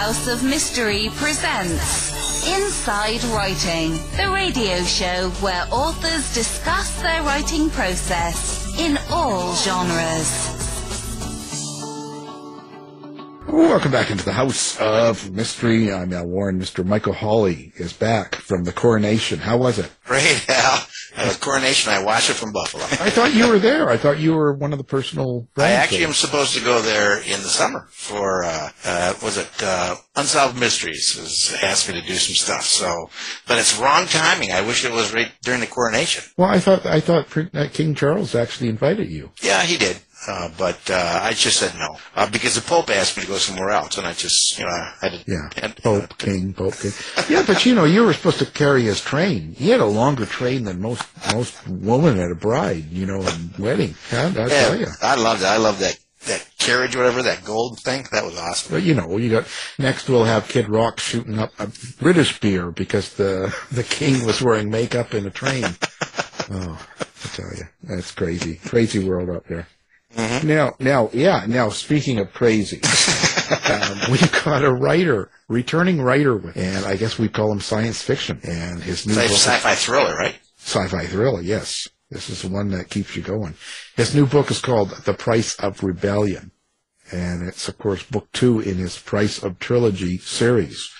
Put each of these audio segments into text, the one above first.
House of Mystery presents Inside Writing, the radio show where authors discuss their writing process in all genres. Welcome back into the House of Mystery. I'm Al Warren. Mr. Michael Hawley is back from the coronation. How was it? Great, Al. Uh, coronation, I watched it from Buffalo. I thought you were there. I thought you were one of the personal. I actually am supposed to go there in the summer for, uh, uh, was it, uh, Unsolved Mysteries has asked me to do some stuff. So, but it's wrong timing. I wish it was right during the coronation. Well, I thought I thought King Charles actually invited you. Yeah, he did. Uh, but uh, I just said no uh, because the Pope asked me to go somewhere else, and I just, you know, I had to. Yeah, had, Pope, King, Pope, King. Yeah, but you know, you were supposed to carry his train. He had a longer train than most most women at a bride, you know, and wedding. Yeah, I tell you. I loved it. I love that that carriage, whatever that gold thing. That was awesome. But you know, you got next. We'll have Kid Rock shooting up a British beer because the the king was wearing makeup in a train. oh, I tell you, that's crazy, crazy world up there. Mm-hmm. Now, now, yeah. Now, speaking of crazy, um, we've got a writer, returning writer, with, and I guess we call him science fiction. And his new Sci- book, sci-fi thriller, right? sci-fi thriller. Yes, this is the one that keeps you going. His new book is called The Price of Rebellion, and it's of course book two in his Price of Trilogy series.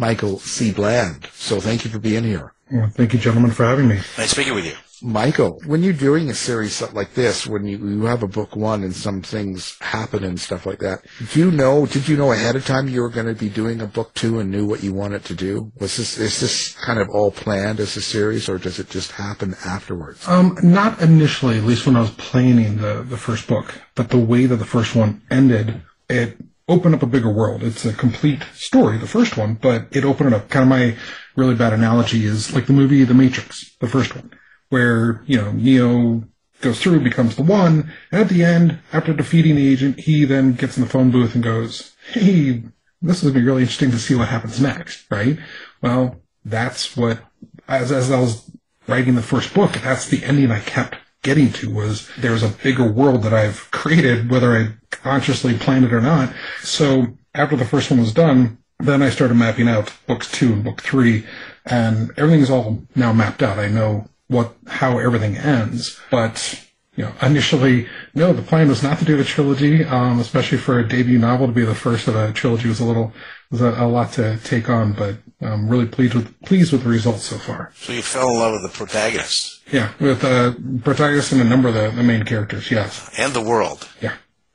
Michael C. Bland. So thank you for being here. Well, thank you, gentlemen, for having me. Nice speaking with you. Michael, when you're doing a series like this, when you, you have a book one and some things happen and stuff like that, do you know, did you know ahead of time you were going to be doing a book two and knew what you wanted to do? Was this, is this kind of all planned as a series or does it just happen afterwards? Um, not initially, at least when I was planning the, the first book, but the way that the first one ended, it opened up a bigger world. It's a complete story, the first one, but it opened it up. Kind of my really bad analogy is like the movie The Matrix, the first one where, you know, Neo goes through, becomes the one, and at the end, after defeating the agent, he then gets in the phone booth and goes, hey, this to be really interesting to see what happens next, right? Well, that's what, as, as I was writing the first book, that's the ending I kept getting to was there's a bigger world that I've created, whether I consciously planned it or not. So after the first one was done, then I started mapping out books two and book three, and everything's all now mapped out. I know what how everything ends. But you know, initially, no, the plan was not to do a trilogy, um, especially for a debut novel to be the first of a trilogy was a little was a, a lot to take on. But I'm really pleased with pleased with the results so far. So you fell in love with the protagonist. Yeah, with uh, protagonist and a number of the, the main characters. Yes, and the world. Yeah.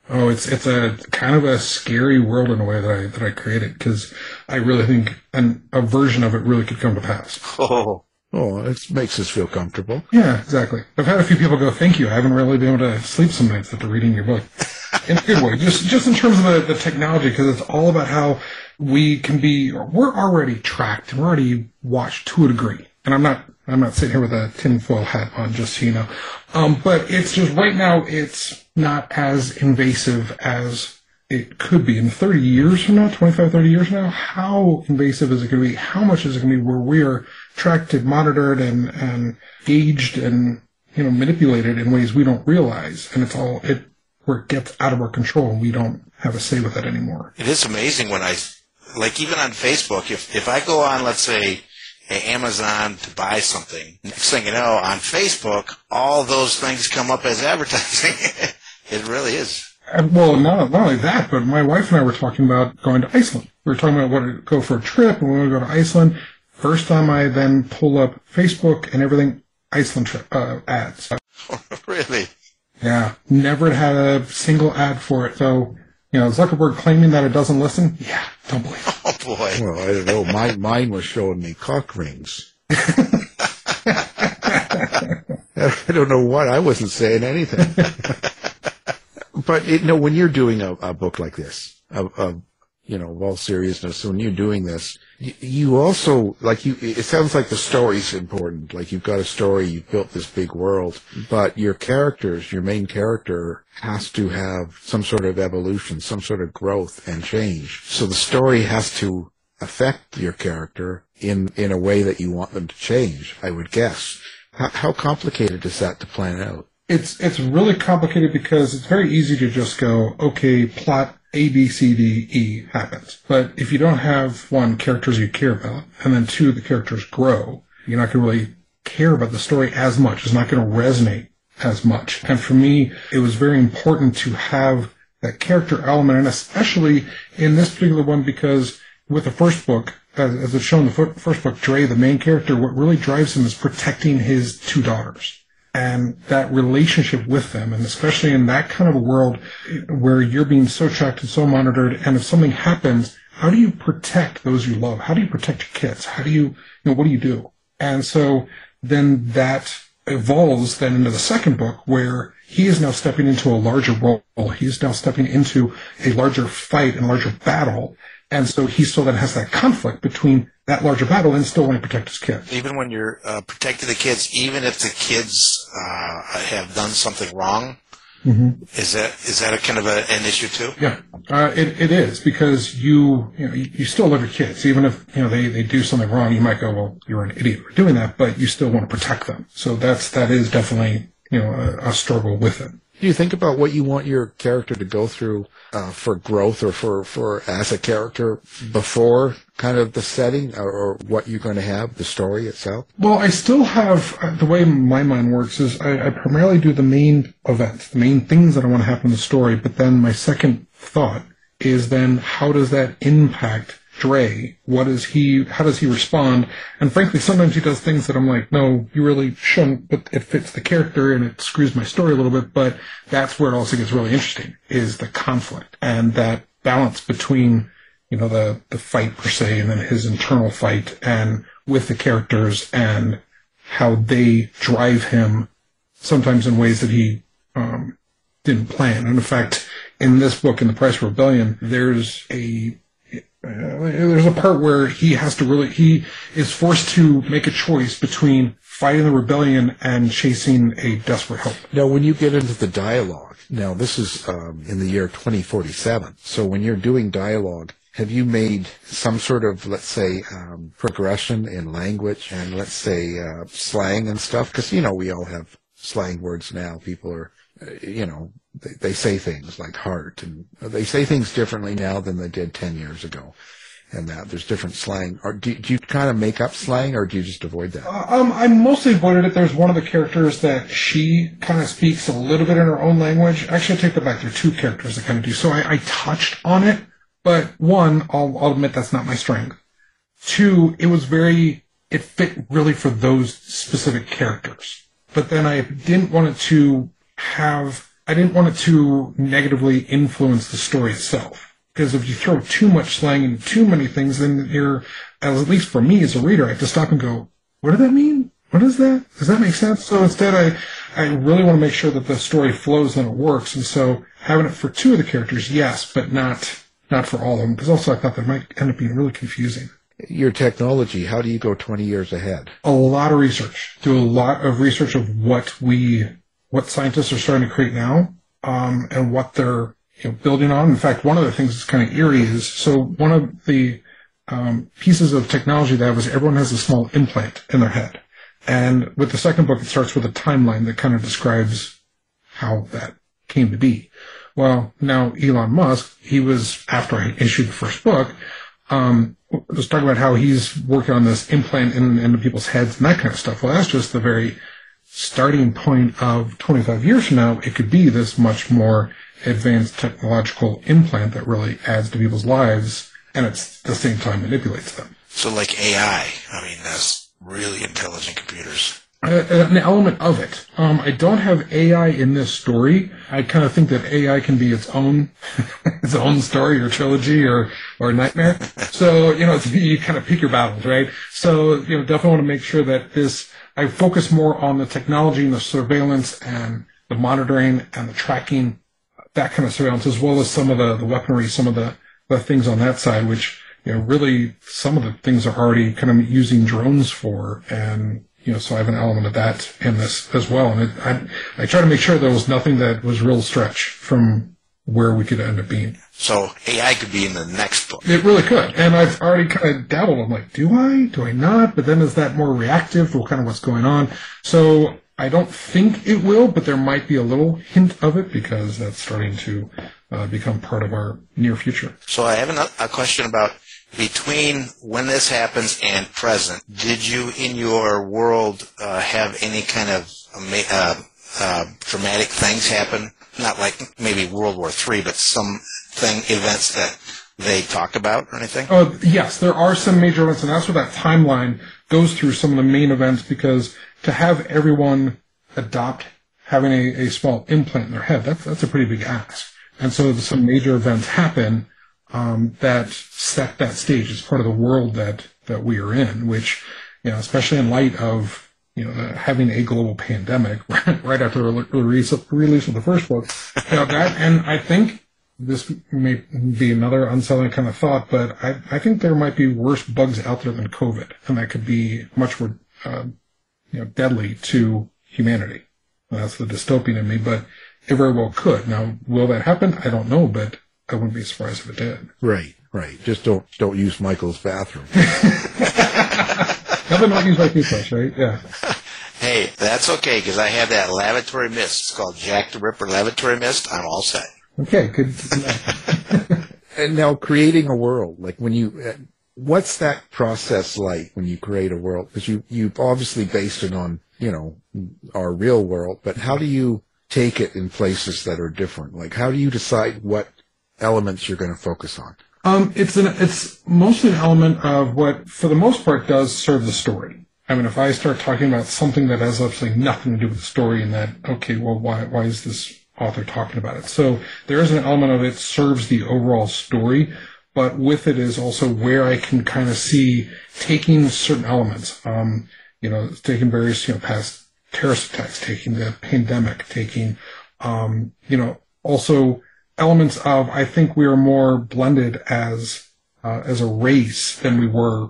Oh, it's it's a kind of a scary world in a way that I that I created because I really think an, a version of it really could come to pass. Oh. Oh, it makes us feel comfortable. Yeah, exactly. I've had a few people go, "Thank you." I haven't really been able to sleep some nights after reading your book. In a good way, just just in terms of the, the technology, because it's all about how we can be. We're already tracked and we're already watched to a degree. And I'm not I'm not sitting here with a tinfoil hat on, just so you know. Um, but it's just right now, it's not as invasive as it could be in 30 years from now, 25, 30 years from now, how invasive is it going to be? How much is it going to be where we are tracked and monitored and, and gauged and, you know, manipulated in ways we don't realize? And it's all, it, where it gets out of our control and we don't have a say with it anymore. It is amazing when I, like even on Facebook, if, if I go on, let's say, Amazon to buy something, next thing you know, on Facebook, all those things come up as advertising. it really is. And, well, not, not only that, but my wife and I were talking about going to Iceland. We were talking about what to go for a trip and we want to go to Iceland. First time I then pull up Facebook and everything, Iceland trip uh, ads. really? Yeah, never had a single ad for it. So, you know, Zuckerberg claiming that it doesn't listen. Yeah, don't believe. It. Oh boy. Well, I don't know. Mine, mine was showing me cock rings. I don't know what. I wasn't saying anything. But know, when you're doing a, a book like this, a, you know, of all seriousness, when you're doing this, you, you also like you. It sounds like the story's important. Like you've got a story, you've built this big world, but your characters, your main character, has to have some sort of evolution, some sort of growth and change. So the story has to affect your character in in a way that you want them to change. I would guess. How, how complicated is that to plan out? It's it's really complicated because it's very easy to just go, okay, plot A, B, C, D, E happens. But if you don't have one, characters you care about, and then two, the characters grow, you're not going to really care about the story as much. It's not going to resonate as much. And for me, it was very important to have that character element, and especially in this particular one, because with the first book, as, as it's shown in the first book, Dray, the main character, what really drives him is protecting his two daughters and that relationship with them, and especially in that kind of a world where you're being so tracked and so monitored, and if something happens, how do you protect those you love? How do you protect your kids? How do you, you know, what do you do? And so then that evolves then into the second book where he is now stepping into a larger role. He's now stepping into a larger fight and larger battle. And so he still then has that conflict between that larger battle and still want to protect his kids. Even when you're uh, protecting the kids, even if the kids uh, have done something wrong, Mm-hmm. is that is that a kind of a, an issue too? Yeah, uh, it, it is because you you know you, you still love your kids even if you know they, they do something wrong. You might go, well, you're an idiot for doing that, but you still want to protect them. So that's that is definitely you know a, a struggle with it. Do you think about what you want your character to go through uh, for growth or for, for as a character before kind of the setting or, or what you're going to have, the story itself? Well, I still have uh, the way my mind works is I, I primarily do the main events, the main things that I want to happen in the story, but then my second thought is then how does that impact Dray? What is he? How does he respond? And frankly, sometimes he does things that I'm like, no, you really shouldn't. But it fits the character and it screws my story a little bit. But that's where it also gets really interesting: is the conflict and that balance between you know the the fight per se, and then his internal fight, and with the characters and how they drive him, sometimes in ways that he um, didn't plan. And in fact, in this book, in the Price of Rebellion, there's a there's a part where he has to really he is forced to make a choice between fighting the rebellion and chasing a desperate hope. Now, when you get into the dialogue, now this is um, in the year 2047. So when you're doing dialogue, have you made some sort of, let's say, um, progression in language and let's say uh, slang and stuff? Because you know we all have slang words now. People are, uh, you know, they, they say things like heart, and they say things differently now than they did 10 years ago. And that there's different slang. Or do, do you kind of make up slang, or do you just avoid that? Uh, um, I mostly avoided it. There's one of the characters that she kind of speaks a little bit in her own language. Actually, I take that back. There are two characters that kind of do. So I, I touched on it, but one, I'll, I'll admit that's not my strength. Two, it was very, it fit really for those specific characters. But then I didn't want it to have, I didn't want it to negatively influence the story itself. Because if you throw too much slang into too many things, then you're, at least for me as a reader, I have to stop and go, what does that mean? What is that? Does that make sense? So instead, I, I really want to make sure that the story flows and it works. And so having it for two of the characters, yes, but not, not for all of them. Because also I thought that might end up being really confusing. Your technology, how do you go 20 years ahead? A lot of research. Do a lot of research of what we, what scientists are starting to create now, um, and what they're you know, building on. In fact, one of the things that's kind of eerie is so one of the um, pieces of technology that was everyone has a small implant in their head. And with the second book, it starts with a timeline that kind of describes how that came to be. Well, now Elon Musk, he was, after I issued the first book, um, was talking about how he's working on this implant in, into people's heads and that kind of stuff. Well, that's just the very starting point of 25 years from now. It could be this much more advanced technological implant that really adds to people's lives and at the same time manipulates them. So like AI, I mean, that's really intelligent computers. Uh, an element of it. Um, I don't have AI in this story. I kind of think that AI can be its own, its own story or trilogy or or nightmare. So you know, it's you kind of pick your battles, right? So you know, definitely want to make sure that this. I focus more on the technology and the surveillance and the monitoring and the tracking, that kind of surveillance, as well as some of the, the weaponry, some of the, the things on that side, which you know, really some of the things are already kind of using drones for and you know, so I have an element of that in this as well. And it, I, I try to make sure there was nothing that was real stretch from where we could end up being. So AI could be in the next book. It really could. And I've already kind of dabbled. I'm like, do I? Do I not? But then is that more reactive to kind of what's going on? So I don't think it will, but there might be a little hint of it because that's starting to uh, become part of our near future. So I have a, a question about between when this happens and present. Did you, in your world, uh, have any kind of uh, uh, dramatic things happen? Not like maybe World War III, but some thing events that they talk about or anything? Oh, yes, there are some major events, and that's where that timeline goes through some of the main events because to have everyone adopt having a, a small implant in their head, that's, that's a pretty big ask. And so some major events happen um, that set that stage as part of the world that, that we are in, which, you know, especially in light of, you know, having a global pandemic right after the release, release of the first book, you know, that, and I think this may be another unsettling kind of thought, but I, I think there might be worse bugs out there than COVID, and that could be much more, uh, you know, deadly to humanity. And that's the dystopian in me, but it very well could. Now, will that happen? I don't know, but I wouldn't be surprised if it did. Right, right. Just don't don't use Michael's bathroom. Never not use my toothbrush, right? Yeah. Hey, that's okay because I have that lavatory mist. It's called Jack the Ripper lavatory mist. I'm all set. Okay, good. and now creating a world, like when you, uh, what's that process like when you create a world? Because you you obviously based it on you know our real world, but how do you take it in places that are different? Like how do you decide what elements you're going to focus on? Um, it's an it's mostly an element of what, for the most part, does serve the story. I mean, if I start talking about something that has absolutely nothing to do with the story, and that okay, well, why why is this author talking about it? So there is an element of it serves the overall story, but with it is also where I can kind of see taking certain elements. Um, you know, taking various you know past terrorist attacks, taking the pandemic, taking um, you know also elements of I think we are more blended as uh, as a race than we were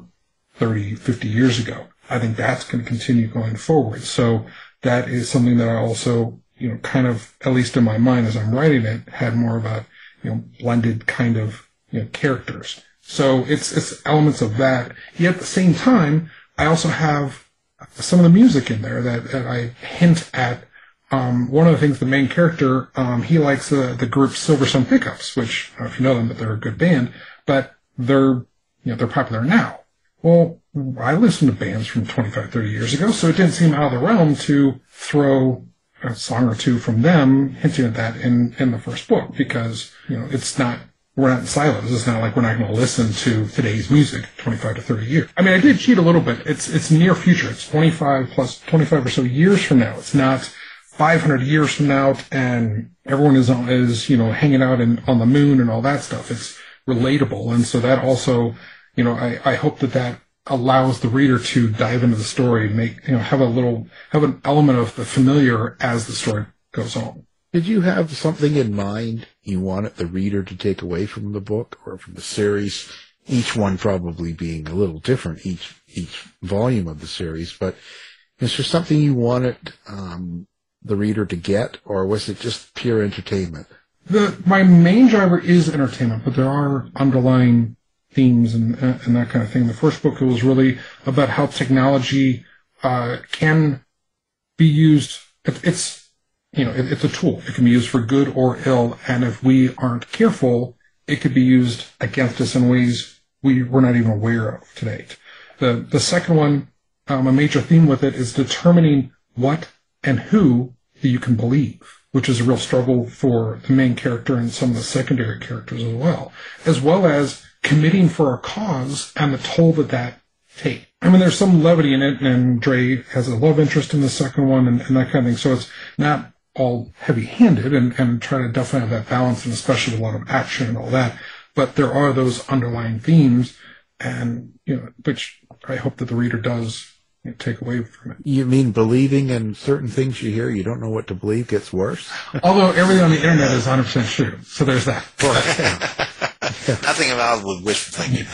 30, 50 years ago. I think that's going to continue going forward. So that is something that I also, you know, kind of, at least in my mind as I'm writing it, had more of a, you know, blended kind of, you know, characters. So it's, it's elements of that. Yet at the same time, I also have some of the music in there that, that I hint at um, one of the things the main character um, he likes the the group Silversun Pickups, which I don't know if you know them, but they're a good band. But they're you know they're popular now. Well, I listened to bands from 25, 30 years ago, so it didn't seem out of the realm to throw a song or two from them hinting at that in in the first book because you know it's not we're not in silos. It's not like we're not going to listen to today's music 25 to 30 years. I mean, I did cheat a little bit. It's it's near future. It's 25 plus 25 or so years from now. It's not 500 years from now and everyone is is, you know, hanging out in, on the moon and all that stuff. It's relatable. And so that also, you know, I, I hope that that allows the reader to dive into the story and make, you know, have a little, have an element of the familiar as the story goes on. Did you have something in mind you wanted the reader to take away from the book or from the series? Each one probably being a little different, each, each volume of the series, but is there something you wanted, um, the reader to get, or was it just pure entertainment? The, my main driver is entertainment, but there are underlying themes and, and that kind of thing. The first book was really about how technology uh, can be used. It, it's you know it, it's a tool. It can be used for good or ill, and if we aren't careful, it could be used against us in ways we we're not even aware of to date. The the second one, um, a major theme with it is determining what and who you can believe, which is a real struggle for the main character and some of the secondary characters as well, as well as committing for a cause and the toll that that takes. I mean, there's some levity in it, and Dray has a love interest in the second one and, and that kind of thing. So it's not all heavy-handed and, and try to definitely have that balance, and especially a lot of action and all that. But there are those underlying themes, and you know, which I hope that the reader does take away from it. You mean believing in certain things you hear, you don't know what to believe gets worse? Although everything on the internet is 100% true. So there's that. Nothing about with wishful thinking.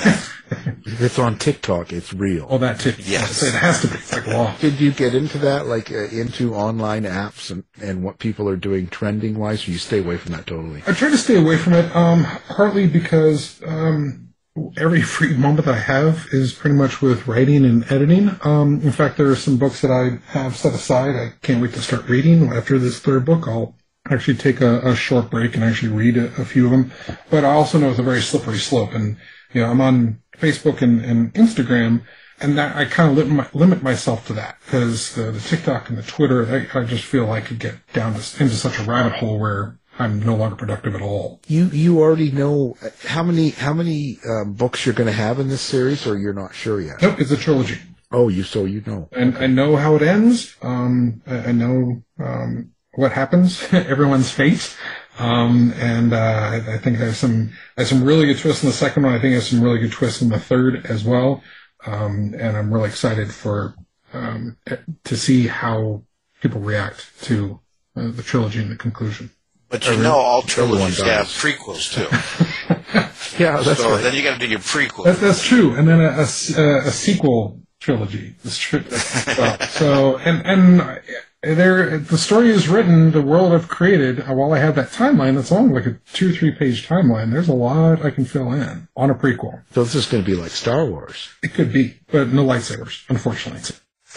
if it's on TikTok, it's real. Oh, that too. Yes. It has to be. It's like law. Did you get into that, like uh, into online apps and, and what people are doing trending wise, or you stay away from that totally? I try to stay away from it, um, partly because um, every free moment I have is pretty much with writing and editing. Um, in fact, there are some books that I have set aside. I can't wait to start reading. After this third book, I'll actually take a, a short break and actually read a, a, few of them. But I also know it's a very slippery slope, and you know I'm on Facebook and, and Instagram, and that I kind of limit, my, limit myself to that because the, the, TikTok and the Twitter, I, I just feel I could get down to, into such a rabbit hole where I'm no longer productive at all. You you already know how many how many um, books you're going to have in this series, or you're not sure yet. Nope, it's a trilogy. Oh, you so you know, and I know how it ends. Um, I, I know um, what happens, everyone's fate. Um, and uh, I, I, think there's some there's some really good twists in the second one. I think there's some really good twists in the third as well. Um, and I'm really excited for um, to see how people react to uh, the trilogy and the conclusion. But you know, all trilogies have prequels too. yeah, that's so right. then you got to do your prequel. That, that's true, and then a, a, a sequel trilogy is true. so and and there, the story is written, the world I've created. Uh, while I have that timeline, that's only like a two or three page timeline. There's a lot I can fill in on a prequel. So this is going to be like Star Wars. It could be, but no lightsabers, unfortunately.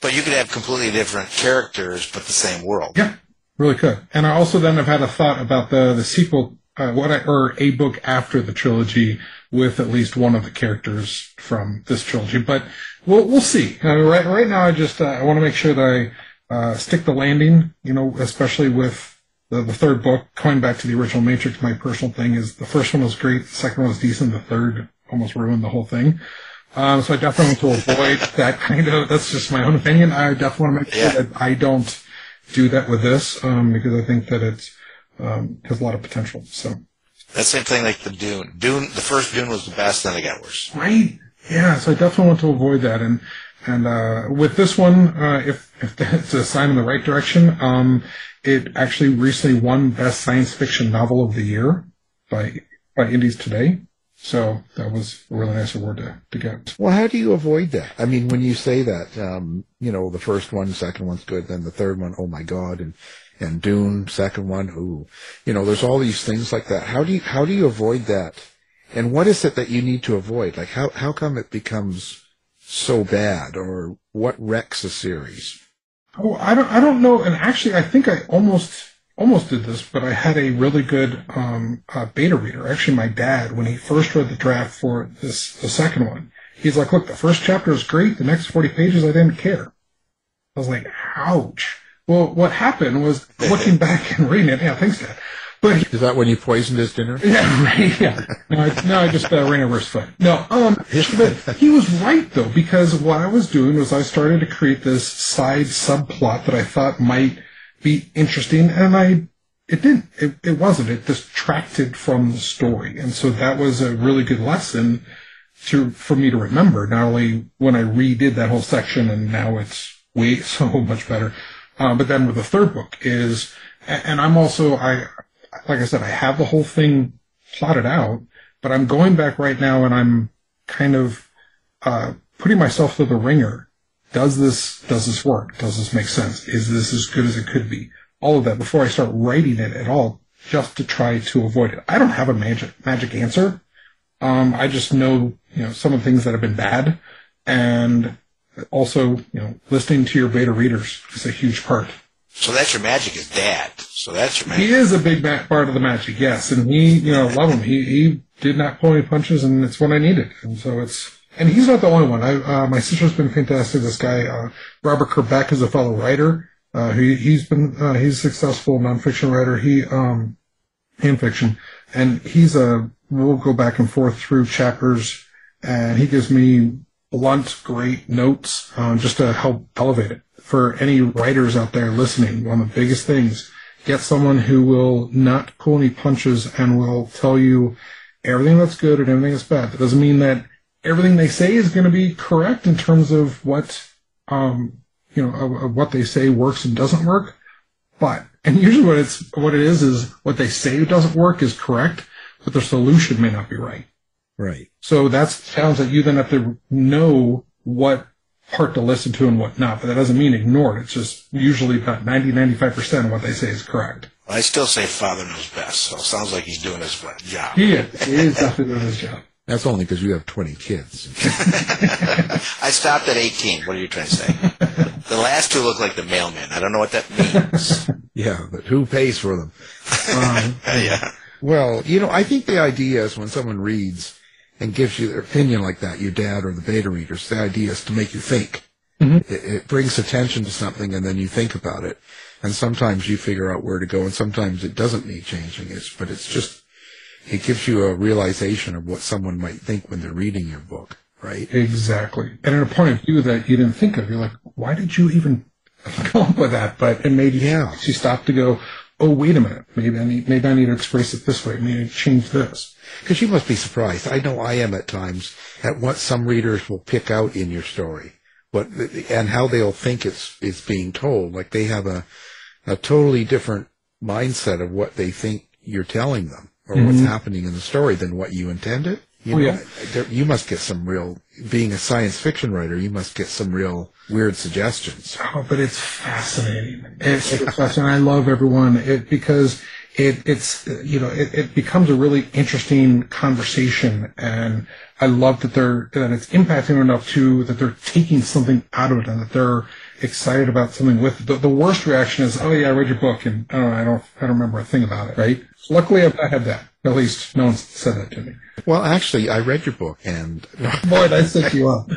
but you could have completely different characters, but the same world. Yeah, Really could. And I also then have had a thought about the the sequel, uh, what I, or a book after the trilogy with at least one of the characters from this trilogy. But we'll we'll see. Uh, right right now, I just uh, I want to make sure that I uh, stick the landing. You know, especially with. The, the third book, going back to the original Matrix, my personal thing is the first one was great, the second one was decent, the third almost ruined the whole thing. Um, so I definitely want to avoid that kind of. That's just my own opinion. I definitely want to make sure yeah. that I don't do that with this um, because I think that it um, has a lot of potential. So that same thing like the Dune. Dune, the first Dune was the best, then it got worse. Right. Yeah. So I definitely want to avoid that. And and uh, with this one, uh, if if it's a sign in the right direction, um, it actually recently won Best Science Fiction Novel of the Year by by Indies Today. So that was a really nice award to, to get. Well, how do you avoid that? I mean, when you say that, um, you know, the first one, second one's good, then the third one, oh my God, and, and Dune, second one, ooh, you know, there's all these things like that. How do you, how do you avoid that? And what is it that you need to avoid? Like, how, how come it becomes so bad or what wrecks a series? Oh, I don't, I don't know. And actually, I think I almost, almost did this, but I had a really good um, uh, beta reader. Actually, my dad, when he first read the draft for this, the second one, he's like, "Look, the first chapter is great. The next forty pages, I didn't care." I was like, "Ouch." Well, what happened was looking back and reading it. Yeah, thanks, Dad. But he, is that when you poisoned his dinner? Yeah, right. Yeah. No, I, no, I just uh, ran over his foot. No, um, but he was right though because what I was doing was I started to create this side subplot that I thought might be interesting, and I it didn't. It, it wasn't. It distracted from the story, and so that was a really good lesson to for me to remember. Not only when I redid that whole section, and now it's way so much better. Uh, but then with the third book is, and I'm also I, like I said, I have the whole thing plotted out, but I'm going back right now and I'm kind of uh, putting myself through the wringer does this does this work? Does this make sense? Is this as good as it could be? All of that before I start writing it at all, just to try to avoid it. I don't have a magic magic answer. Um, I just know you know some of the things that have been bad, and also you know listening to your beta readers is a huge part. So that's your magic is dad. So that's your magic. He is a big ma- part of the magic, yes, and he you know love him. He he did not pull any punches, and it's what I needed, and so it's and he's not the only one. I, uh, my sister's been fantastic. This guy, uh, Robert Kerbeck, is a fellow writer. Uh, he, he's been, uh, he's a successful nonfiction writer. He, um, in fiction, and he's a, we'll go back and forth through chapters, and he gives me blunt, great notes, uh, just to help elevate it. For any writers out there listening, one of the biggest things, get someone who will not pull any punches and will tell you everything that's good and everything that's bad. That doesn't mean that everything they say is going to be correct in terms of what, um, you know, of, of what they say works and doesn't work. But, and usually what it's, what it is, is what they say doesn't work is correct, but their solution may not be right. Right. So that's the challenge that you then have to know what part to listen to and what not, but that doesn't mean ignore it. It's just usually about 90, 95% of what they say is correct. I still say father knows best, so it sounds like he's doing his job. He is. He is definitely doing his job. That's only because you have 20 kids. I stopped at 18. What are you trying to say? The last two look like the mailman. I don't know what that means. Yeah, but who pays for them? Um, yeah. Well, you know, I think the idea is when someone reads and gives you their opinion like that, your dad or the beta readers, the idea is to make you think. Mhm. It, it brings attention to something and then you think about it. And sometimes you figure out where to go and sometimes it doesn't need changing. It's, but it's just, it gives you a realization of what someone might think when they're reading your book, right? Exactly. And in a point of view that you didn't think of, you're like, why did you even come up with that? But it made you, Yeah. you stop to go, oh, wait a minute. Maybe I need, maybe I need to express it this way. Maybe I need to change this. Because you must be surprised. I know I am at times at what some readers will pick out in your story, what and how they'll think it's it's being told. Like they have a a totally different mindset of what they think you're telling them or what's mm-hmm. happening in the story than what you intended. You Oh, yeah. there, you must get some real. Being a science fiction writer, you must get some real weird suggestions. Oh, but it's fascinating. It's, it's fascinating. I love everyone it, because it, it's, you know, it, it becomes a really interesting conversation. And I love that they're, that it's impacting enough too, that they're taking something out of it and that they're excited about something with it. The, the worst reaction is, oh yeah, I read your book and I don't, I don't, I don't remember a thing about it, right? Luckily I've not had that. At least no one's said that to me. Well, actually, I read your book and Boy, I set you up.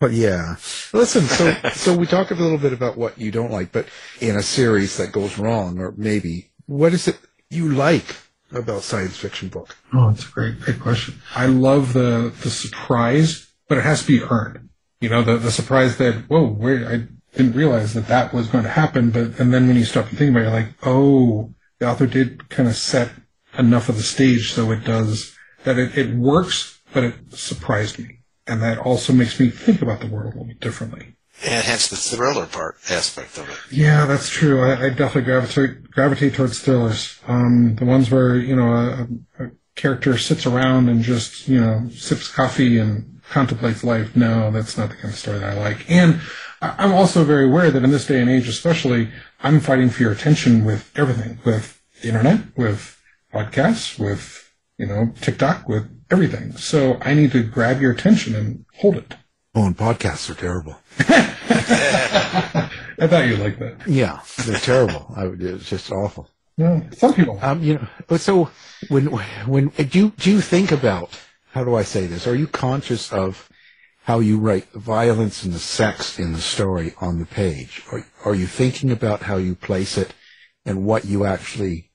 But yeah, listen. So so we talk a little bit about what you don't like, but in a series that goes wrong, or maybe what is it you like about science fiction book? Oh, it's a great, great question. I love the the surprise, but it has to be earned. You know, the the surprise that whoa, where I didn't realize that that was going to happen, but and then when you stop and think about it, you're like, oh, the author did kind of set enough of the stage so it does that it, it works, but it surprised me, and that also makes me think about the world a little bit differently. And hence the thriller part aspect of it. Yeah, that's true. I, I definitely gravitate gravitate towards thrillers. Um, the ones where you know a, a character sits around and just you know sips coffee and contemplates life. No, that's not the kind of story that I like. And I'm also very aware that in this day and age, especially, I'm fighting for your attention with everything, with the internet, with podcasts, with you know TikTok, with everything. So I need to grab your attention and hold it. Oh, and podcasts are terrible. I thought you'd like that. Yeah, they're terrible. I it's just awful. No, some people. Um, you know, so when when do you do you think about how do I say this? Are you conscious of how you write the violence and the sex in the story on the page? Are, are you thinking about how you place it and what you actually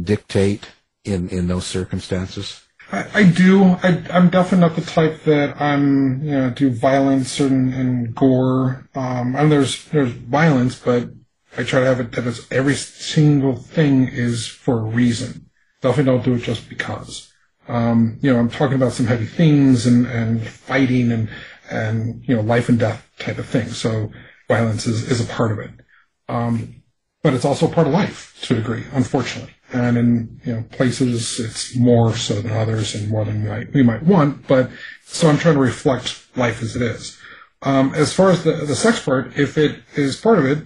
dictate in in those circumstances? I, I do. I, I'm definitely not the type that I'm, you know, do violence and, and gore. Um, and there's there's violence, but I try to have it that every single thing is for a reason. Definitely don't do it just because. Um, you know, I'm talking about some heavy things and, and fighting and and you know life and death type of thing. So violence is, is a part of it. Um, but it's also part of life to a degree, unfortunately. And in you know places, it's more so than others, and more than we might we might want. But so I'm trying to reflect life as it is. Um, as far as the the sex part, if it is part of it,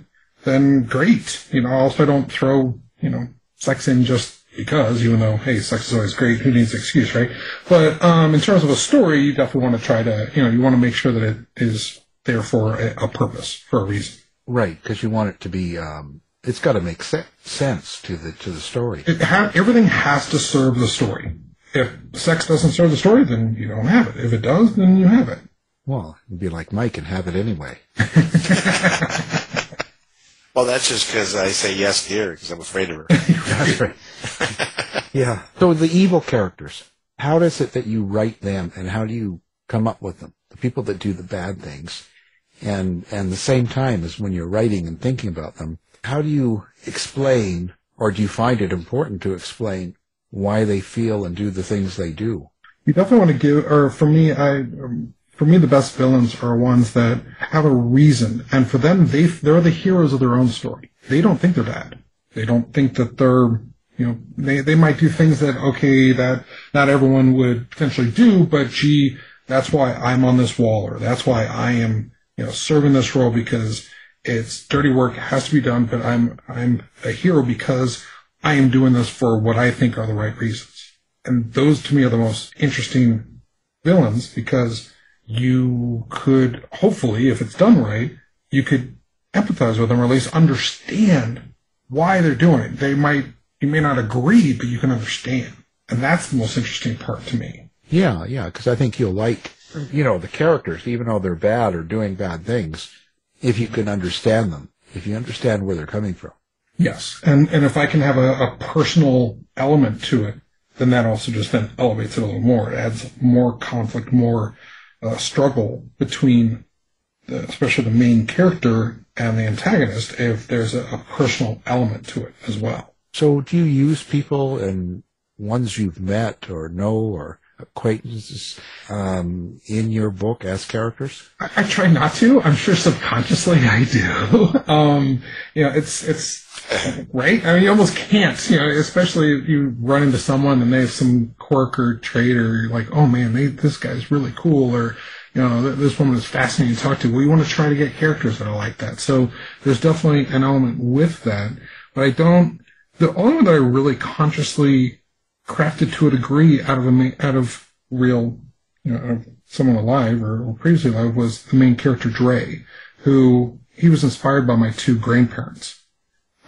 then great. You know, also I don't throw you know sex in just because, even though hey, sex is always great. Who needs an excuse, right? But um, in terms of a story, you definitely want to try to you know you want to make sure that it is there for a, a purpose, for a reason. Right, because you want it to be. Um, it's got to make se- sense to the to the story. it ha- everything has to serve the story. If sex doesn't serve the story, then you don't have it. If it does, then you have it. Well, it'd be like Mike and have it anyway. Well, that's just because I say yes, dear, because I'm afraid of her. That's right. yeah. So the evil characters, how does it that you write them and how do you come up with them? The people that do the bad things. And, and the same time as when you're writing and thinking about them, how do you explain or do you find it important to explain why they feel and do the things they do? You definitely want to give, or for me, I, um, for me, the best villains are ones that have a reason, and for them, they they're the heroes of their own story. They don't think they're bad. They don't think that they're, you know, they they might do things that okay, that not everyone would potentially do, but gee, that's why I'm on this wall, or that's why I am, you know, serving this role because it's dirty work, has to be done, but I'm I'm a hero because I am doing this for what I think are the right reasons. And those to me are the most interesting villains because you could hopefully, if it's done right, you could empathize with them or at least understand why they're doing it. They might, you may not agree, but you can understand. And that's the most interesting part to me. Yeah, yeah, because I think you'll like, you know, the characters, even though they're bad or doing bad things, if you can understand them, if you understand where they're coming from. Yes. And, and if I can have a, a personal element to it, then that also just then elevates it a little more. It adds more conflict, more uh, struggle between the, especially the main character and the antagonist if there's a, a personal element to it as well. So do you use people and ones you've met or know or acquaintances um, in your book as characters? I, I, try not to. I'm sure subconsciously I do. um, you know, it's it's right. I mean, you almost can't. You know, especially if you run into someone and they have some quirk or trait, or you're like, oh man, they, this guy's really cool, or you know, this woman is fascinating to talk to. We want to try to get characters that are like that. So there's definitely an element with that, but I don't. The only one that I really consciously crafted to a degree out of a out of real, you know, of someone alive or, or previously alive was the main character Dray, who he was inspired by my two grandparents,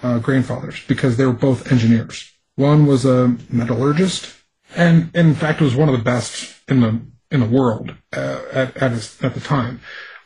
uh, grandfathers, because they were both engineers. One was a metallurgist, and, in fact was one of the best in the in the world uh, at at, his, at the time.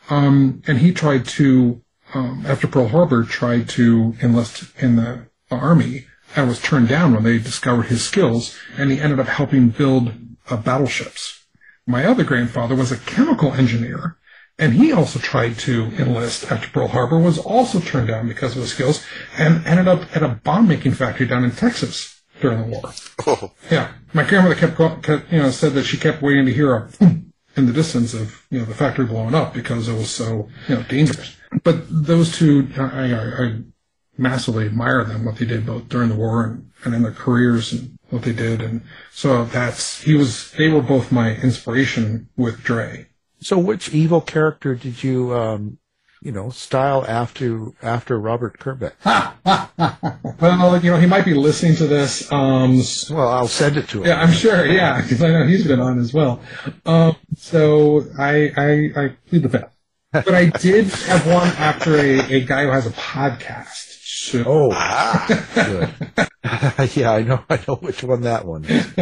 Um, and he tried to, um, after Pearl Harbor, tried to enlist in the army and was turned down when they discovered his skills, and he ended up helping build uh, battleships. My other grandfather was a chemical engineer, and he also tried to enlist after Pearl Harbor, was also turned down because of his skills, and ended up at a bomb making factory down in Texas during the war. Oh. Yeah, my grandmother kept, kept, you know, said that she kept waiting to hear a in the distance of you know the factory blowing up because it was so you know dangerous. But those two, I, I, I massively admire them, what they did both during the war and, and in their careers and what they did. And so that's, he was, they were both my inspiration with Dray. So which evil character did you, um, you know, style after, after Robert Kerbeck? well, you know, he might be listening to this. Um, well, I'll send it to him. Yeah, I'm sure. Yeah, because I know he's been on as well. Um, so I, I, I plead the fifth. But I did have one after a, a guy who has a podcast. So, oh, ah. good. yeah, I know. I know which one that one is.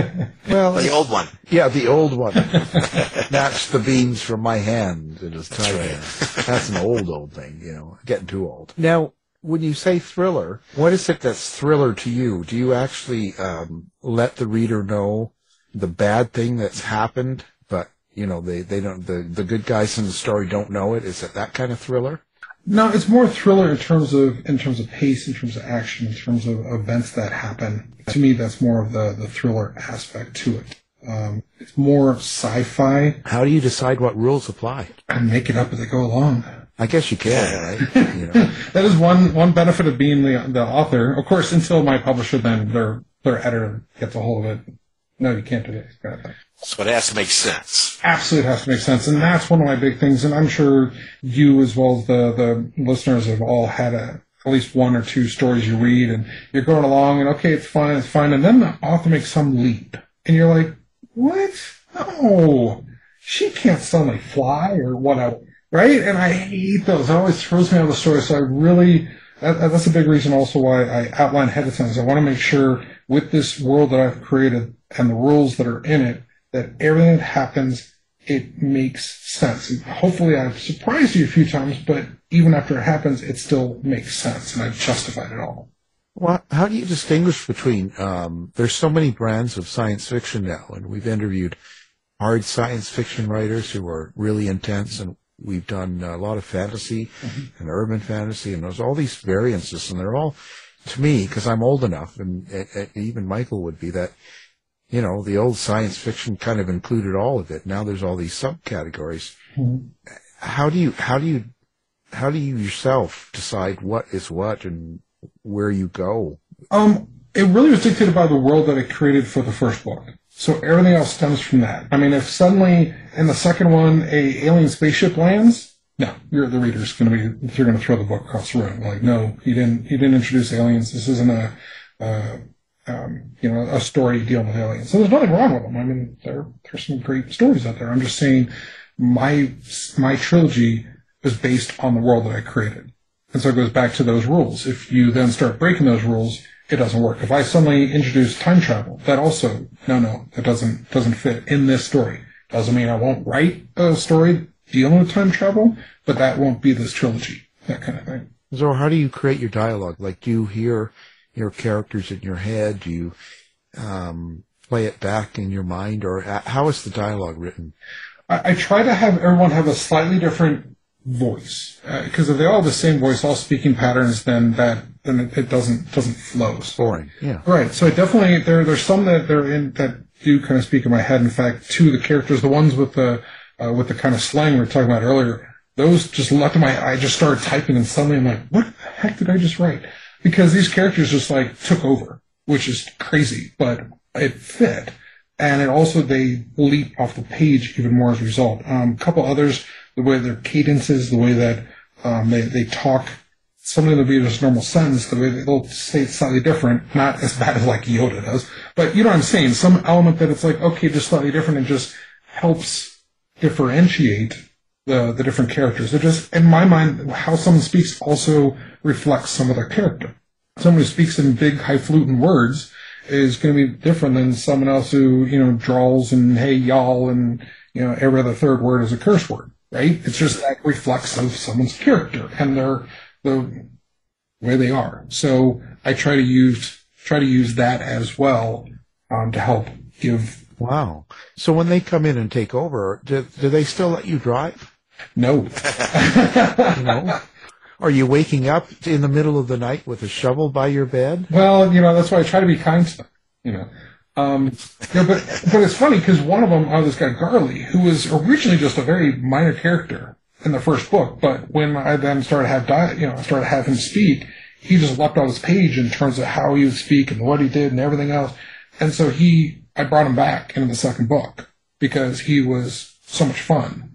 Well, the old one. Yeah, the old one. Snatch the beans from my hand. It is time. Right. That's an old, old thing. You know, getting too old. Now, when you say thriller, what is it that's thriller to you? Do you actually um, let the reader know the bad thing that's happened, but you know they, they don't the the good guys in the story don't know it? Is it that kind of thriller? No, it's more thriller in terms of in terms of pace, in terms of action, in terms of events that happen. To me, that's more of the the thriller aspect to it. Um, it's more sci-fi. How do you decide what rules apply? I make it up as I go along. I guess you can, right? you know. that is one one benefit of being the the author. Of course, until my publisher then their their editor gets a hold of it. No, you can't do this kind of thing. So it has to make sense. Absolutely has to make sense. And that's one of my big things. And I'm sure you as well as the, the listeners have all had a, at least one or two stories you read and you're going along and okay, it's fine, it's fine. And then the author makes some leap and you're like, what? No, she can't suddenly fly or whatever. Right? And I hate those. It always throws me out of the story. So I really, that, that's a big reason also why I outline ahead of time is I want to make sure with this world that I've created and the rules that are in it, that everything that happens, it makes sense. And hopefully I've surprised you a few times, but even after it happens, it still makes sense and I've justified it all. Well, how do you distinguish between, um, there's so many brands of science fiction now, and we've interviewed hard science fiction writers who are really intense, and we've done a lot of fantasy mm-hmm. and urban fantasy, and there's all these variances, and they're all, to me, because I'm old enough, and, and even Michael would be, that you know, the old science fiction kind of included all of it. Now there's all these subcategories. Mm-hmm. How do you, how do you, how do you yourself decide what is what and where you go? Um, it really was dictated by the world that it created for the first book. So everything else stems from that. I mean, if suddenly in the second one a alien spaceship lands, no, you're the reader's going to be you're going to throw the book across the room. Like, no, he didn't. He didn't introduce aliens. This isn't a uh, um, you know, a story dealing with aliens. So there's nothing wrong with them. I mean, there there's some great stories out there. I'm just saying, my my trilogy is based on the world that I created. And so it goes back to those rules. If you then start breaking those rules, it doesn't work. If I suddenly introduce time travel, that also, no, no, that doesn't, doesn't fit in this story. Doesn't mean I won't write a story dealing with time travel, but that won't be this trilogy, that kind of thing. So how do you create your dialogue? Like, do you hear your characters in your head? Do you um, play it back in your mind, or how is the dialogue written? I, I try to have everyone have a slightly different voice because uh, if they all have the same voice, all speaking patterns, then that then it, it doesn't doesn't flow. Boring. Yeah. Right. So I definitely there there's some that they're in that do kind of speak in my head. In fact, two of the characters, the ones with the uh, with the kind of slang we were talking about earlier, those just left my. I just started typing, and suddenly I'm like, what the heck did I just write? Because these characters just like took over, which is crazy, but it fit. And it also, they leap off the page even more as a result. Um, a couple others, the way their cadences, the way that um, they, they talk, some of them will be just normal sentence, the way they'll say it slightly different, not as bad as like Yoda does, but you know what I'm saying? Some element that it's like, okay, just slightly different and just helps differentiate the, the different characters. It just, in my mind, how someone speaks also reflects some of their character. Someone who speaks in big, highfalutin words is going to be different than someone else who, you know, drawls and hey, y'all, and, you know, every other third word is a curse word, right? It's just that reflects of someone's character and their, the way they are. So I try to use, try to use that as well, um, to help give. Wow. So when they come in and take over, do, do they still let you drive? No. know? Are you waking up in the middle of the night with a shovel by your bed? Well, you know, that's why I try to be kind to them, you know. Um, but, but it's funny because one of them, oh, this guy Garley, who was originally just a very minor character in the first book, but when I then started to have di- you know, started to have him speak, he just leapt on his page in terms of how he would speak and what he did and everything else. And so he, I brought him back into the second book because he was so much fun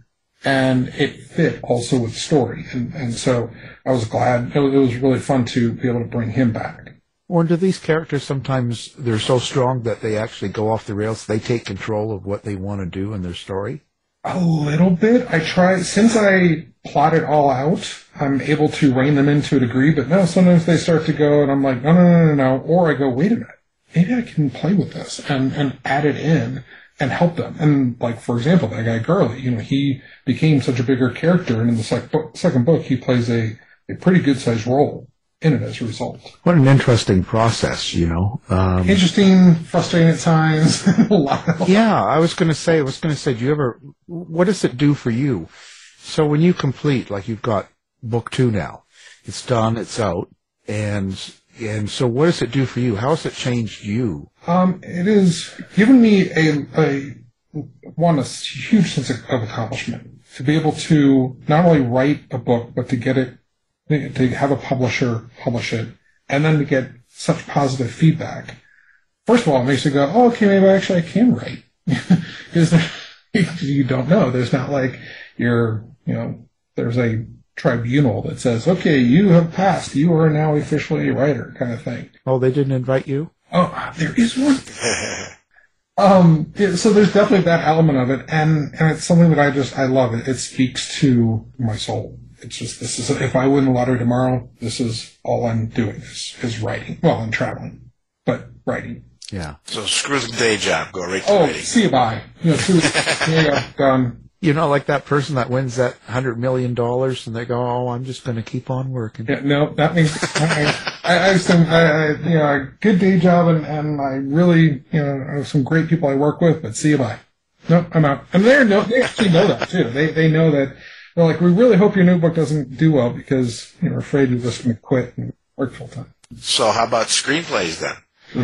and it fit also with the story. And, and so I was glad. It was, it was really fun to be able to bring him back. Or do these characters sometimes they're so strong that they actually go off the rails? They take control of what they want to do in their story. A little bit. I try since I plot it all out. I'm able to rein them in to a degree, but no. Sometimes they start to go, and I'm like, no, no, no, no, no. Or I go, wait a minute. Maybe I can play with this and and add it in and help them. And like for example, that guy Garley, you know, he became such a bigger character, and in the sec- book, second book, he plays a a pretty good sized role in it as a result. What an interesting process, you know. Um, interesting, frustrating at times. Yeah, I was going to say, I was going to say, do you ever? What does it do for you? So when you complete, like you've got book two now, it's done, it's out, and and so, what does it do for you? How has it changed you? Um, it has given me a, a one a huge sense of, accomplishment to be able to not only write a book but to get it to have a publisher publish it and then to get such positive feedback. First of all, it makes you go, "Oh, okay, maybe actually I can write," because you don't know. There's not like you're, you know, there's a tribunal that says, okay, you have passed. You are now officially a writer kind of thing. Oh, they didn't invite you? Oh, there is one. um, yeah, so there's definitely that element of it. And, and it's something that I just, I love it. It speaks to my soul. It's just, this is, if I win the lottery tomorrow, this is all I'm doing is, is writing. Well, I'm traveling, but writing. Yeah. So screw the day job. Go right to oh, writing. see you bye. You know, two, yeah, done you know, like that person that wins that hundred million dollars, and they go, "Oh, I'm just going to keep on working." Yeah, no, that means I, I, have some, I, I, you know, a good day job, and, and I really, you know, have some great people I work with. But see you bye. No, I'm out. And they know, they actually know that too. They they know that they're like, we really hope your new book doesn't do well because you know, we're afraid you're just going to quit and work full time. So how about screenplays then?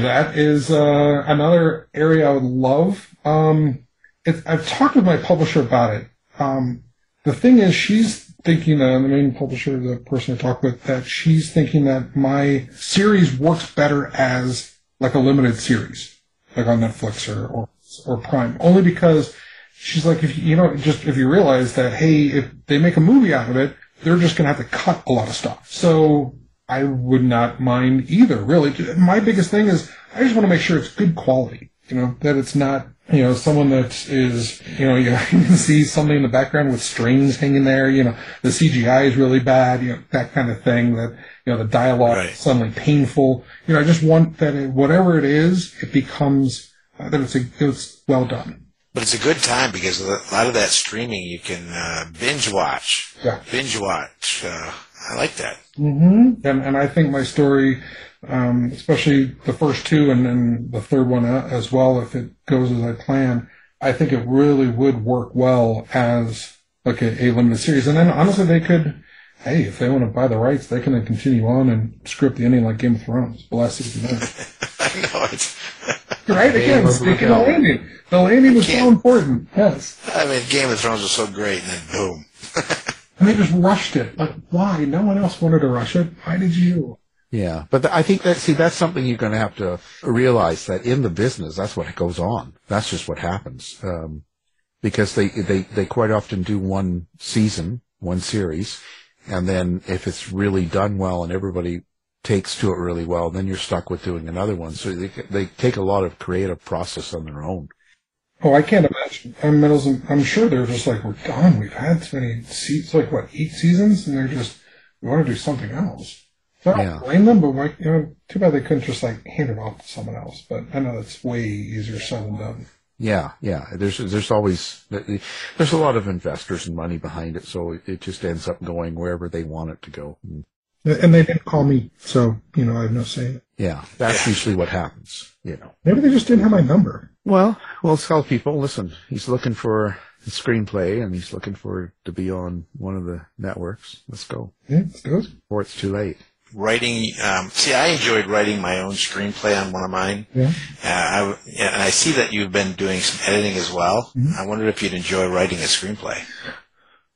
That is uh, another area I would love. Um, it, I've talked with my publisher about it. Um, the thing is, she's thinking, that the main publisher, the person I talk with, that she's thinking that my series works better as like a limited series, like on Netflix or, or, or Prime, only because she's like, if you, you know, just if you realize that, hey, if they make a movie out of it, they're just going to have to cut a lot of stuff. So I would not mind either, really. My biggest thing is I just want to make sure it's good quality, you know, that it's not you know, someone that is, you know, you can see something in the background with strings hanging there, you know, the CGI is really bad, you know, that kind of thing, that, you know, the dialogue Right. is suddenly painful. You know, I just want that it, whatever it is, it becomes, uh, that it's, a, it's well done. But it's a good time because a lot of that streaming you can uh, binge watch. Yeah. Binge watch. Uh, I like that. Mm-hmm. And, and I think my story, um, especially the first two and then the third one uh, as well, if it goes as I plan, I think it really would work well as like a, a limited series. And then honestly, they could, hey, if they want to buy the rights, they can then continue on and script the ending like Game of Thrones, the last season. I know it's. right? Again, Game of speaking of Rebellion. landing, the landing was so Can't- important. Yes. I mean, Game of Thrones was so great, and then boom. And they just rushed it. Like, why? No one else wanted to rush it. Why did you? Yeah, but th- I think that see that's something you're going to have to realize that in the business that's what goes on. That's just what happens um, because they they they quite often do one season, one series, and then if it's really done well and everybody takes to it really well, then you're stuck with doing another one. So they they take a lot of creative process on their own. Oh, I can't imagine. I'm, I'm sure they're just like, we're done. We've had so many seasons, like what, eight seasons? And they're just, we want to do something else. So I don't Yeah. blame them, but like, you know, too bad they couldn't just like hand it off to someone else. But I know that's way easier said than done. Yeah, yeah. There's there's always there's a lot of investors and money behind it, so it just ends up going wherever they want it to go. And they didn't call me, so, you know, I have no say. yeah, that's Yeah. usually what happens. You know. Maybe they just didn't have my number. Well, we'll tell people, listen, he's looking for a screenplay and he's looking for to be on one of the networks. Let's go. Yeah, let's do it. Or it's too late. Writing. Um, see, I enjoyed writing my own screenplay on one of mine. Yeah. Uh, I, yeah, and I see that you've been doing some editing as well. Mm-hmm. I wondered if you'd enjoy writing a screenplay.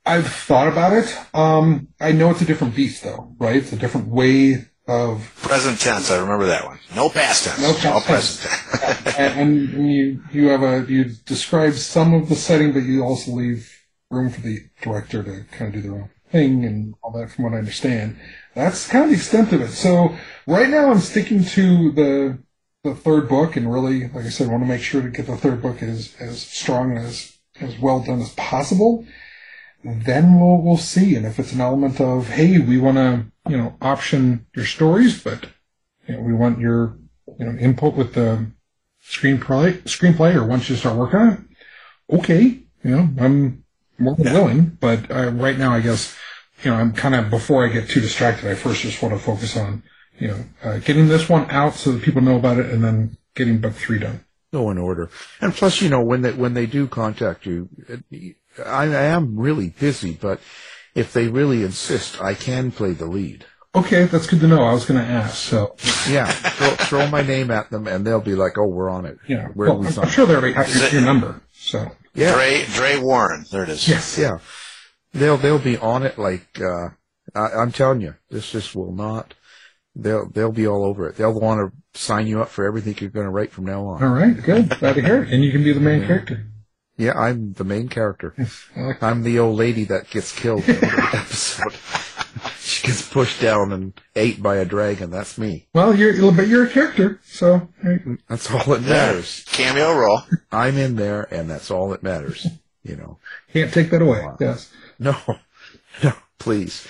I've thought about it. Um, I know it's a different beast though, right? It's a different way of Present tense. I remember that one. No past tense. No past all tense. present tense. and, and you you have a you describe some of the setting, but you also leave room for the director to kind of do their own thing and all that. From what I understand, that's kind of the extent of it. So right now, I'm sticking to the the third book, and really, like I said, want to make sure to get the third book as as strong and as as well done as possible. Then we'll we'll see, and if it's an element of hey, we want to you know option your stories, but you know, we want your you know input with the screenplay screenplay or once you start working on it okay you know i'm willing but uh, right now i guess you know i'm kind of before i get too distracted i first just want to focus on you know uh, getting this one out so that people know about it and then getting book three done Go in order. And plus, you know, when they, when they do contact you, I, I am really busy, but if they really insist, I can play the lead. okay that's good to know i was going to ask so Yeah. throw, throw my name at them and they'll be like, oh, we're on it. Yeah, well, we I'm. Sure they already have Is your number so Yeah. Dray, Dray Warren. There it is. yes Yeah, they'll they'll be on it. Like uh, I, I'm telling you, this just will not. They'll they'll be all over it. They'll want to sign you up for everything you're going to write from now on. all right good glad to hear it and you can be the main character Yeah, I'm the main character. I like I'm the old lady that gets killed in the episode. She gets pushed down and ate by a dragon. That's me. well you're but you're a character so That's all that matters. Cameo role. I'm in there, and that's all that matters. You know. can't take that away yes No, no, please.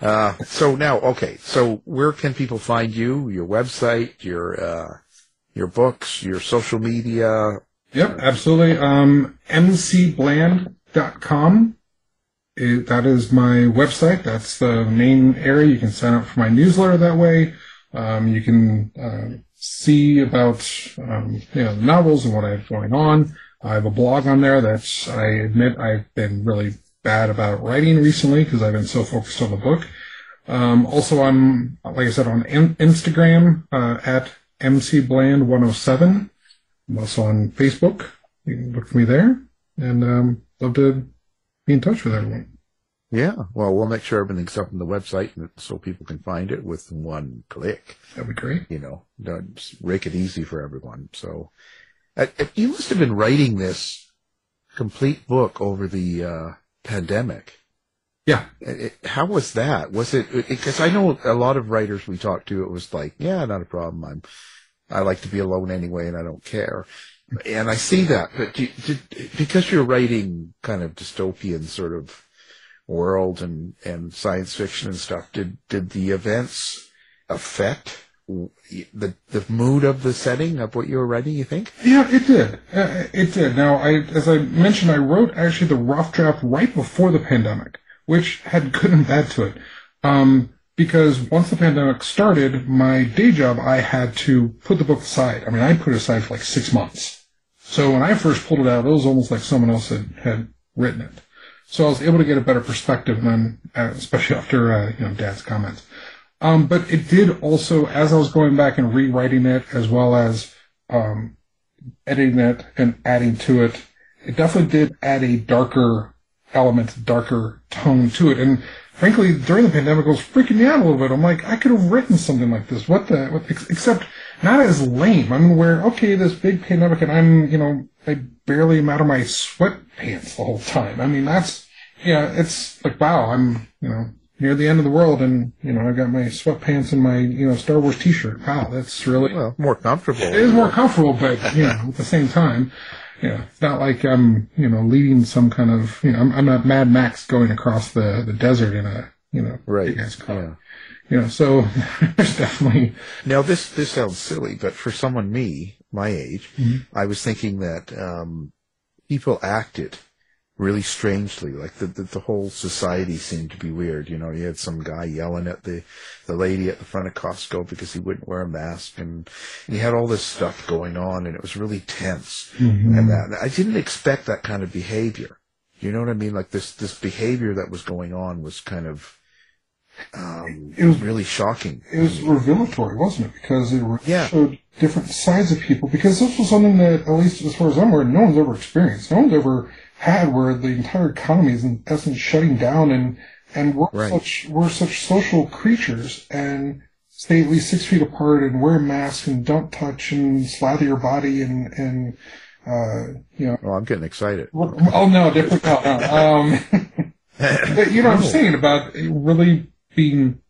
Uh, so now, okay, so where can people find you? Your website, your, uh, your books, your social media? Yep, absolutely. Um, mcbland.com. It, that is my website. That's the main area. You can sign up for my newsletter that way. Um, you can uh, see about um, you know the novels and what I have going on. I have a blog on there. That's I admit I've been really bad about writing recently because I've been so focused on the book. Um, also, I'm like I said on in- Instagram uh, at mcbland107. I'm also on Facebook. You can look for me there, and um, love to be in touch with everyone. Yeah, well, we'll make sure everything's up on the website so people can find it with one click. That'd be great. You know, make it easy for everyone. So, uh, uh, you must have been writing this complete book over the uh, pandemic. Yeah, it- how was that? Was it because I know a lot of writers we talked to, it was like, yeah, not a problem. I'm, I like to be alone anyway, and I don't care. And I see that, but because you're writing kind of dystopian sort of world and, and science fiction and stuff, did, did the events affect the the mood of the setting of what you were writing? You think? Yeah, it did. Uh, it did. Now, I as I mentioned, I wrote actually the rough draft right before the pandemic, which had good and bad to it. Um, because once the pandemic started, my day job, I had to put the book aside. I mean, I put it aside for like six months. So when I first pulled it out, it was almost like someone else had, had written it. So I was able to get a better perspective then, uh, especially after, uh, you know, Dad's comments. Um, but it did also, as I was going back and rewriting it, as well as um, editing it and adding to it, it definitely did add a darker element, darker tone to it. And frankly, during the pandemic, I was freaking me out a little bit. I'm like, I could have written something like this. What the? What, except not as lame. I mean, where okay, this big pandemic, and I'm, you know, I barely am out of my sweatpants the whole time. I mean, that's yeah, it's like wow, I'm, you know, near the end of the world, and you know I've got my sweatpants and my you know Star Wars T-shirt. Wow, that's really well more comfortable. It is more comfortable, but you know at the same time, yeah, it's not like I'm you know leading some kind of you know I'm, I'm not Mad Max going across the the desert in a you know right. Yeah. You know, so there's definitely now this this sounds silly, but for someone me my age, mm-hmm. I was thinking that um, people acted really strangely. Like the, the, the whole society seemed to be weird. You know, you had some guy yelling at the the lady at the front of Costco because he wouldn't wear a mask, and, he had all this stuff going on, and it was really tense. Mm-hmm. And that I didn't expect that kind of behavior. You know what I mean? Like this this behavior that was going on was kind of. Um, it was really shocking. It was revelatory, wasn't it? Because it yeah. showed different sides of people. Because this was something that, at least as far as I'm aware, no one's ever experienced. No one's ever had where the entire economy is in essence shutting down and and we're right. such we're such social creatures and stay at least six feet apart and wear masks and don't touch and slather your body and and uh, you know. Oh, I'm getting excited. Oh no, different. No, no. Um, but you know what I'm saying about really being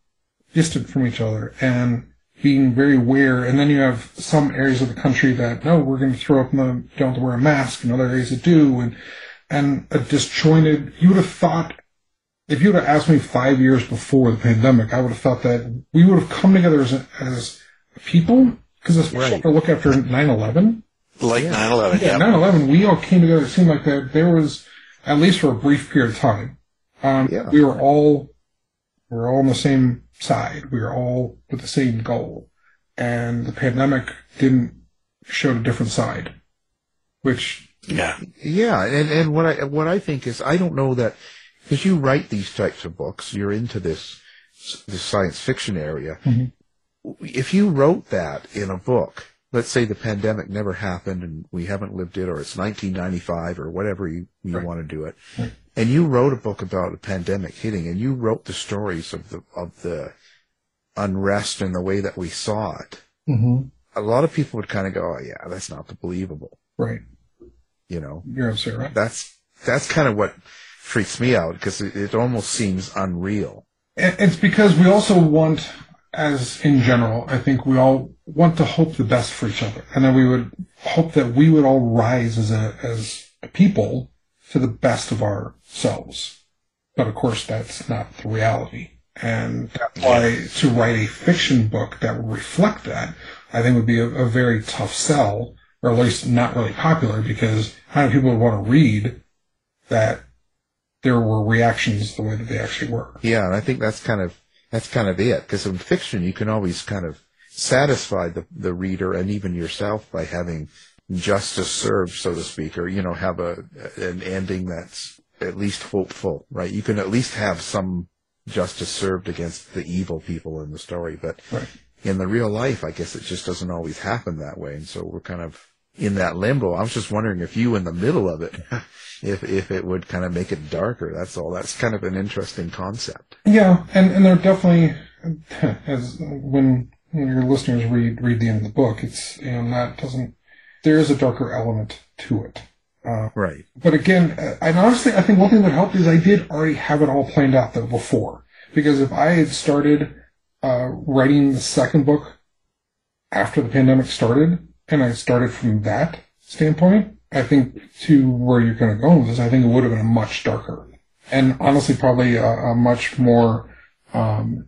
distant from each other and being very aware. And then you have some areas of the country that no, we're going to throw up the don't to wear a mask, and other areas that do, and and a disjointed. You would have thought, if you would have asked me five years before the pandemic, I would have thought that we would have come together as, as people, because especially right. if I look after 9-11. Like yeah. 9-11, yeah. 9-11, we all came together. It seemed like that there was, at least for a brief period of time, um, yeah. we were all, we were all on the same side. We're all with the same goal. And the pandemic didn't show a different side, which yeah. Yeah, and and what I what I think is I don't know that because you write these types of books, you're into this this science fiction area. Mm-hmm. If you wrote that in a book, let's say the pandemic never happened and we haven't lived it, or it's 1995 or whatever you, you right. want to do it, right. And you wrote a book about a pandemic hitting, and you wrote the stories of the of the unrest and the way that we saw it. Mm-hmm. A lot of people would kind of go, "Oh yeah, that's not believable." Right. You know, you're absolutely right. That's that's kind of what freaks me out because it, it almost seems unreal. It's because we also want, as in general, I think we all want to hope the best for each other, and then we would hope that we would all rise as a as a people to the best of ourselves. But of course, that's not the reality. And that's why to write a fiction book that would reflect that, I think would be a, a very tough sell or at least not really popular because how many people would want to read that there were reactions the way that they actually were. Yeah, and I think that's kind of that's kind of it because in fiction you can always kind of satisfy the the reader and even yourself by having justice served, so to speak, or you know have a an ending that's at least hopeful, right? You can at least have some justice served against the evil people in the story, but right in the real life, I guess it just doesn't always happen that way. And so we're kind of in that limbo. I was just wondering if you in the middle of it, if, if it would kind of make it darker. That's all. That's kind of an interesting concept. Yeah. And, and there definitely, as when, when your listeners read, read the end of the book, it's, you know, that doesn't, there is a darker element to it. Uh, right. But again, and honestly, I think one thing that helped is I did already have it all planned out though before. Because if I had started uh, writing the second book after the pandemic started, and I started from that standpoint, I think to where you're kind of going with this, I think it would have been a much darker and honestly probably a, a much more, um,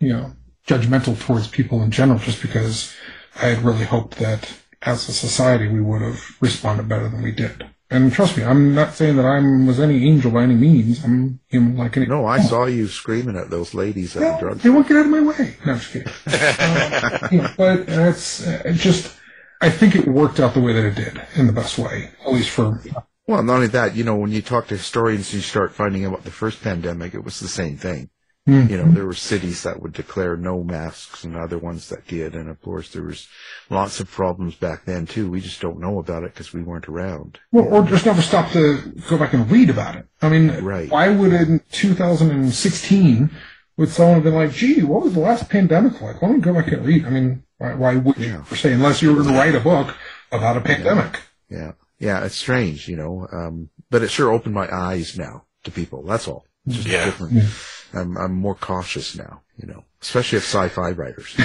you know, judgmental towards people in general, just because I had really hoped that as a society we would have responded better than we did. And trust me, I'm not saying that I was any angel by any means. I'm human like any. No, I saw you screaming at those ladies at the Well, drug they won't get out of my way. No, I'm just kidding. Uh, you know, but that's uh, just. I think it worked out the way that it did in the best way, at least for. Well, not only that, you know, when you talk to historians, you start finding out about the first pandemic, it was the same thing. Hmm. You know, there were cities that would declare no masks and other ones that did. And of course, there was lots of problems back then too. We just don't know about it because we weren't around. Well, or just never stop to go back and read about it. I mean, Right. why would in 2016 would someone have been like, "Gee, what was the last pandemic like? Why don't we go back and read?" I mean, why, why would you? Yeah. Per se, unless you were going to write a book about a pandemic. Yeah. Yeah. It's strange, you know, um, but it sure opened my eyes now to people. That's all. It's just Yeah. different. I'm, I'm more cautious now, you know, especially of sci-fi writers.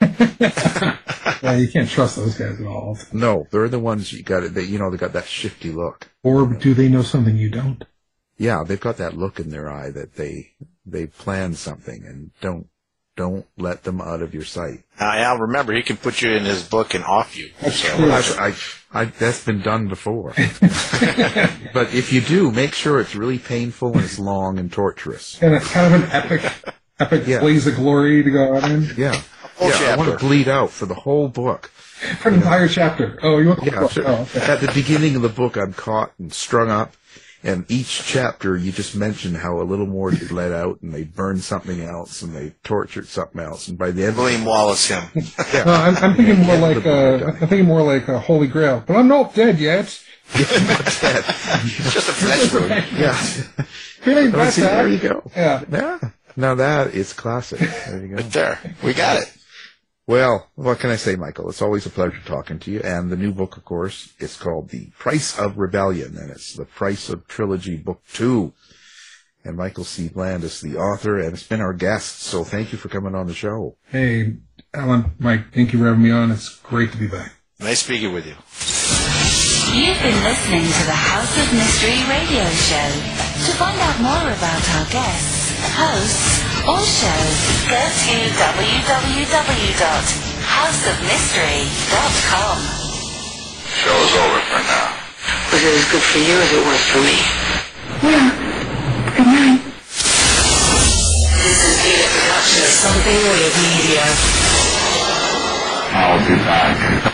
yeah, you can't trust those guys at all. no, they're the ones you got, that, you know, they got that shifty look. Or do they know something you don't? Yeah, they've got that look in their eye that they they plan something and don't don't let them out of your sight. Now, Al, remember, he can put you in his book and off you. So, I, I, I, that's been done before. but if you do, make sure it's really painful and it's long and torturous. And it's kind of an epic, epic Yeah. blaze of glory to go out in Yeah, whole yeah. I want to bleed out for the whole book. for an entire chapter. Oh, you want the Yeah, sure. Oh, okay. At the beginning of the book, I'm caught and strung up. And each chapter, you just mention how a little more is let out, and they burned something else, and they tortured something else, and by the end, William Wallace him. yeah, No, I'm, I'm thinking more Yeah, like the book uh, done. I'm thinking more like a Holy Grail, but I'm not dead yet. Not dead. Just a flesh wound. yeah. Feeling see, there you go. Yeah. Yeah. Now that is classic. There you go. Right there. We got it. Well, what can I say, Michael? It's always a pleasure talking to you. And the new book, of course, is called The Price of Rebellion, and it's the Price of Trilogy Book Two. And Michael C. Bland is the author, and it's been our guest. So thank you for coming on the show. Hey, Alan, Mike, thank you for having me on. It's great to be back. Nice speaking with you. You've been listening to the House of Mystery radio show. To find out more about our guests, hosts, or shows, go to www.houseofmystery.com. Show's over for now. Was it as good for you as it was for me? Yeah. Good night. This has been a production of Something Weird Media. I'll be back.